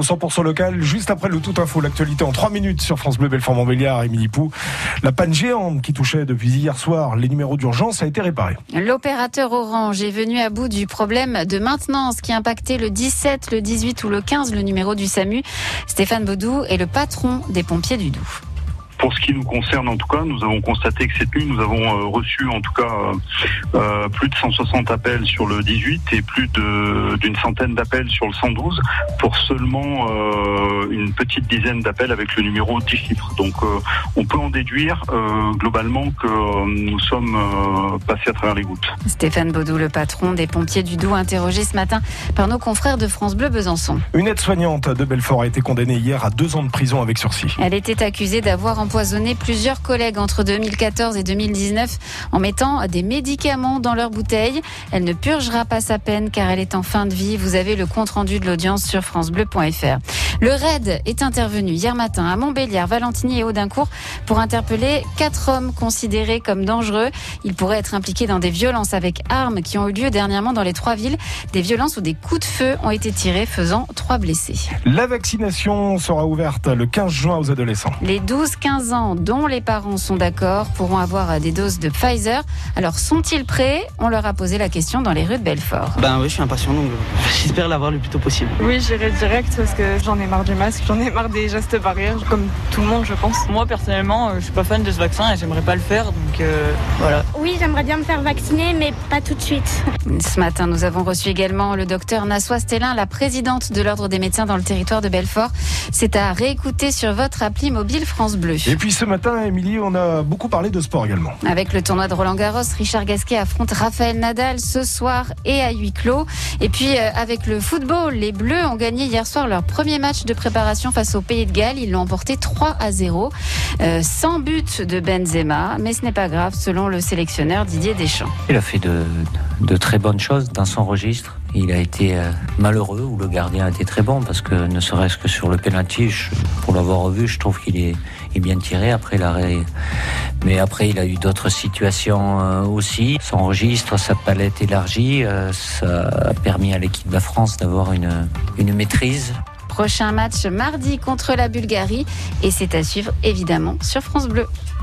100% local, juste après le tout info, l'actualité en 3 minutes sur France Bleu Belfort Montbéliard, Émilie Pou. La panne géante qui touchait depuis hier soir les numéros d'urgence a été réparée. L'opérateur Orange est venu à bout du problème de maintenance qui impactait le 17, le 18 ou le 15, le numéro du SAMU. Stéphane Baudou est le patron des pompiers du Doubs. Pour ce qui nous concerne, en tout cas, nous avons constaté que cette nuit, nous avons euh, reçu en tout cas euh, plus de 160 appels sur le 18 et plus d'une centaine d'appels sur le 112 pour seulement euh, une petite dizaine d'appels avec le numéro 10 chiffres. Donc, on peut en déduire globalement que nous sommes passés à travers les gouttes. Stéphane Baudou, le patron des pompiers du Doubs, interrogé ce matin par nos confrères de France Bleu Besançon. Une aide-soignante de Belfort a été condamnée hier à deux ans de prison avec sursis. Elle était accusée d'avoir empoisonné plusieurs collègues entre 2014 et 2019 en mettant des médicaments dans leurs bouteilles. Elle ne purgera pas sa peine car elle est en fin de vie. Vous avez le compte rendu de l'audience sur francebleu.fr. Le RAID est intervenu hier matin à Montbéliard, Valentini et Audincourt pour interpeller quatre hommes considérés comme dangereux. Ils pourraient être impliqués dans des violences avec armes qui ont eu lieu dernièrement dans les trois villes. Des violences où des coups de feu ont été tirés faisant trois blessés. La vaccination sera ouverte le 15 juin aux adolescents. Les 12-15 ans dont les parents sont d'accord pourront avoir des doses de Pfizer. Alors sont-ils prêts? On leur a posé la question dans les rues de Belfort. Ben oui, je suis impatient donc j'espère l'avoir le plus tôt possible. Oui, j'irai direct parce que j'en ai marre du masque, j'en ai marre des gestes barrières, comme tout le monde, je pense. Moi personnellement, euh, je suis pas fan de ce vaccin et j'aimerais pas le faire, donc euh, voilà. Oui, j'aimerais bien me faire vacciner, mais pas tout de suite. Ce matin, nous avons reçu également le docteur Nassois Stellin, la présidente de l'Ordre des médecins dans le territoire de Belfort. C'est à réécouter sur votre appli mobile France Bleu. Et puis ce matin, Émilie, on a beaucoup parlé de sport également. Avec le tournoi de Roland Garros, Richard Gasquet affronte Raphaël Nadal ce soir et à huis clos. Et puis euh, avec le football, les Bleus ont gagné hier soir leur premier match de préparation face au Pays de Galles. Ils l'ont emporté 3 à 0, euh, sans but de Benzema. Mais ce n'est pas grave, selon le sélectionneur Didier Deschamps. Il a fait de, très bonnes choses dans son registre. Il a été euh, malheureux où le gardien a été très bon parce que ne serait-ce que sur le penalty, pour l'avoir revu, je trouve qu'il est, bien tiré après l'arrêt. Mais après, il a eu d'autres situations euh, aussi. Son registre, sa palette élargie, ça a permis à l'équipe de la France d'avoir une maîtrise. Prochain match mardi contre la Bulgarie et c'est à suivre évidemment sur France Bleu.